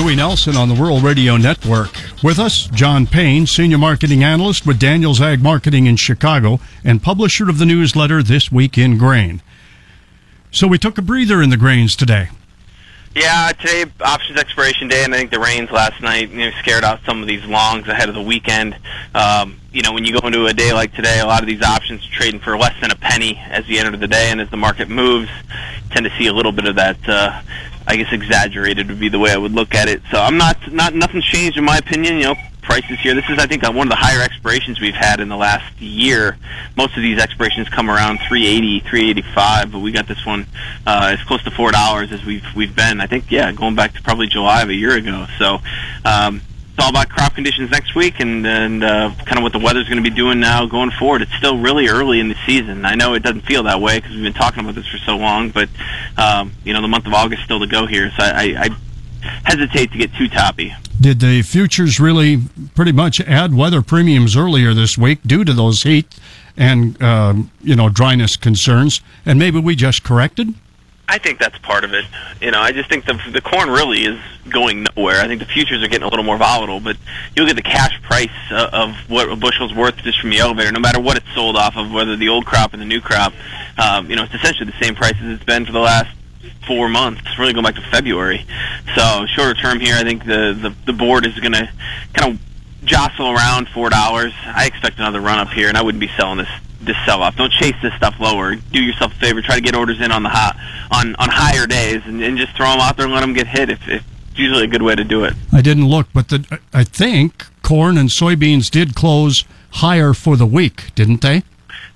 Dewey Nelson on the Rural Radio Network. With us, John Payne, Senior Marketing Analyst with Daniels Ag Marketing in Chicago and publisher of the newsletter This Week in Grain. So we took a breather in the grains today. Yeah, today options expiration day, and I think the rains last night you know, scared out some of these longs ahead of the weekend. Um, you know, when you go into a day like today, a lot of these options are trading for less than a penny as the end of the day, and as the market moves, tend to see a little bit of that. Uh, I guess exaggerated would be the way I would look at it. So I'm not not nothing's changed in my opinion. You know, prices here. This is, I think, one of the higher expirations we've had in the last year. Most of these expirations come around 380, 385, but we got this one uh, as close to four dollars as we've we've been. I think, yeah, going back to probably July of a year ago. So. Um, all about crop conditions next week and, and uh, kind of what the weather's going to be doing now going forward. It's still really early in the season. I know it doesn't feel that way because we've been talking about this for so long, but um, you know the month of August still to go here. So I, I hesitate to get too toppy. Did the futures really pretty much add weather premiums earlier this week due to those heat and uh, you know dryness concerns? And maybe we just corrected. I think that's part of it. You know, I just think the the corn really is going nowhere. I think the futures are getting a little more volatile, but you look at the cash price uh, of what a bushel's worth just from the elevator, no matter what it's sold off of, whether the old crop or the new crop. Um, you know, it's essentially the same price as it's been for the last four months, really going back to February. So shorter term here, I think the the, the board is going to kind of jostle around four dollars. I expect another run up here, and I wouldn't be selling this this sell off. Don't chase this stuff lower. Do yourself a favor. Try to get orders in on the hot on on higher days, and, and just throw them out there and let them get hit. If, if it's usually a good way to do it. I didn't look, but the I think corn and soybeans did close higher for the week, didn't they?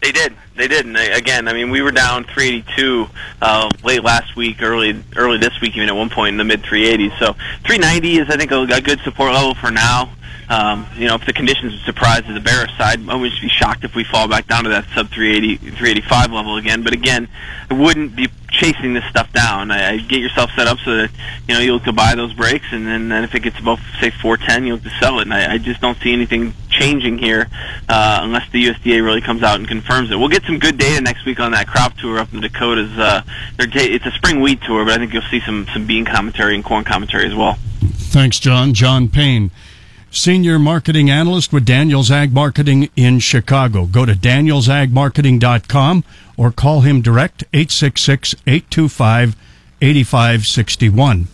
They did. They did. And they, again, I mean, we were down 382 uh, late last week, early early this week, even at one point in the mid 380s. So 390 is, I think, a, a good support level for now. Um, you know, if the conditions surprise to the bearish side, I would be shocked if we fall back down to that sub 380, 385 level again. But again, I wouldn't be chasing this stuff down. I, I get yourself set up so that you know you look to buy those breaks, and then and if it gets above say 410, you look to sell it. And I, I just don't see anything changing here uh, unless the USDA really comes out and confirms it. We'll get some good data next week on that crop tour up in the Dakotas. Uh, it's a spring wheat tour, but I think you'll see some some bean commentary and corn commentary as well. Thanks, John. John Payne. Senior Marketing Analyst with Daniels Ag Marketing in Chicago. Go to danielsagmarketing.com or call him direct 866-825-8561.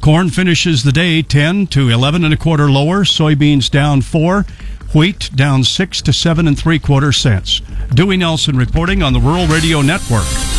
Corn finishes the day 10 to 11 and a quarter lower, soybeans down 4, wheat down 6 to 7 and 3 quarter cents. Dewey Nelson reporting on the Rural Radio Network.